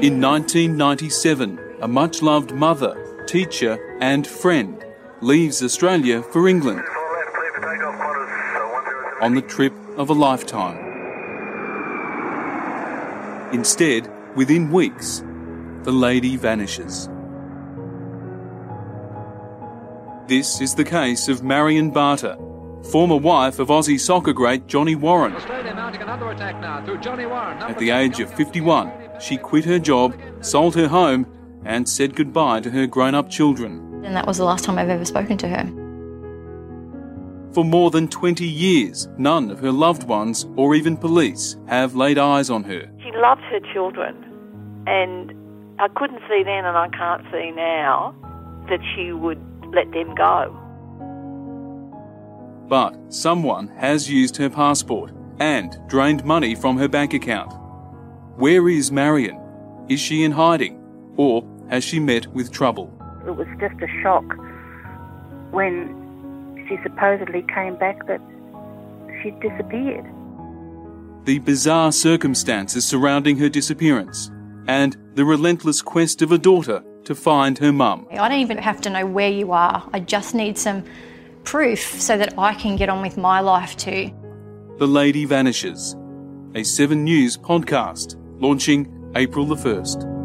In 1997, a much loved mother, teacher, and friend leaves Australia for England on the trip of a lifetime. Instead, within weeks, the lady vanishes. This is the case of Marion Barter, former wife of Aussie soccer great Johnny Warren. At the age of 51, she quit her job, sold her home, and said goodbye to her grown up children. And that was the last time I've ever spoken to her. For more than 20 years, none of her loved ones or even police have laid eyes on her. She loved her children, and I couldn't see then, and I can't see now, that she would let them go. But someone has used her passport and drained money from her bank account. Where is Marion? Is she in hiding? Or has she met with trouble? It was just a shock when she supposedly came back that she'd disappeared. The bizarre circumstances surrounding her disappearance and the relentless quest of a daughter to find her mum. I don't even have to know where you are. I just need some proof so that I can get on with my life too. The Lady Vanishes, a 7 News podcast, launching April the 1st.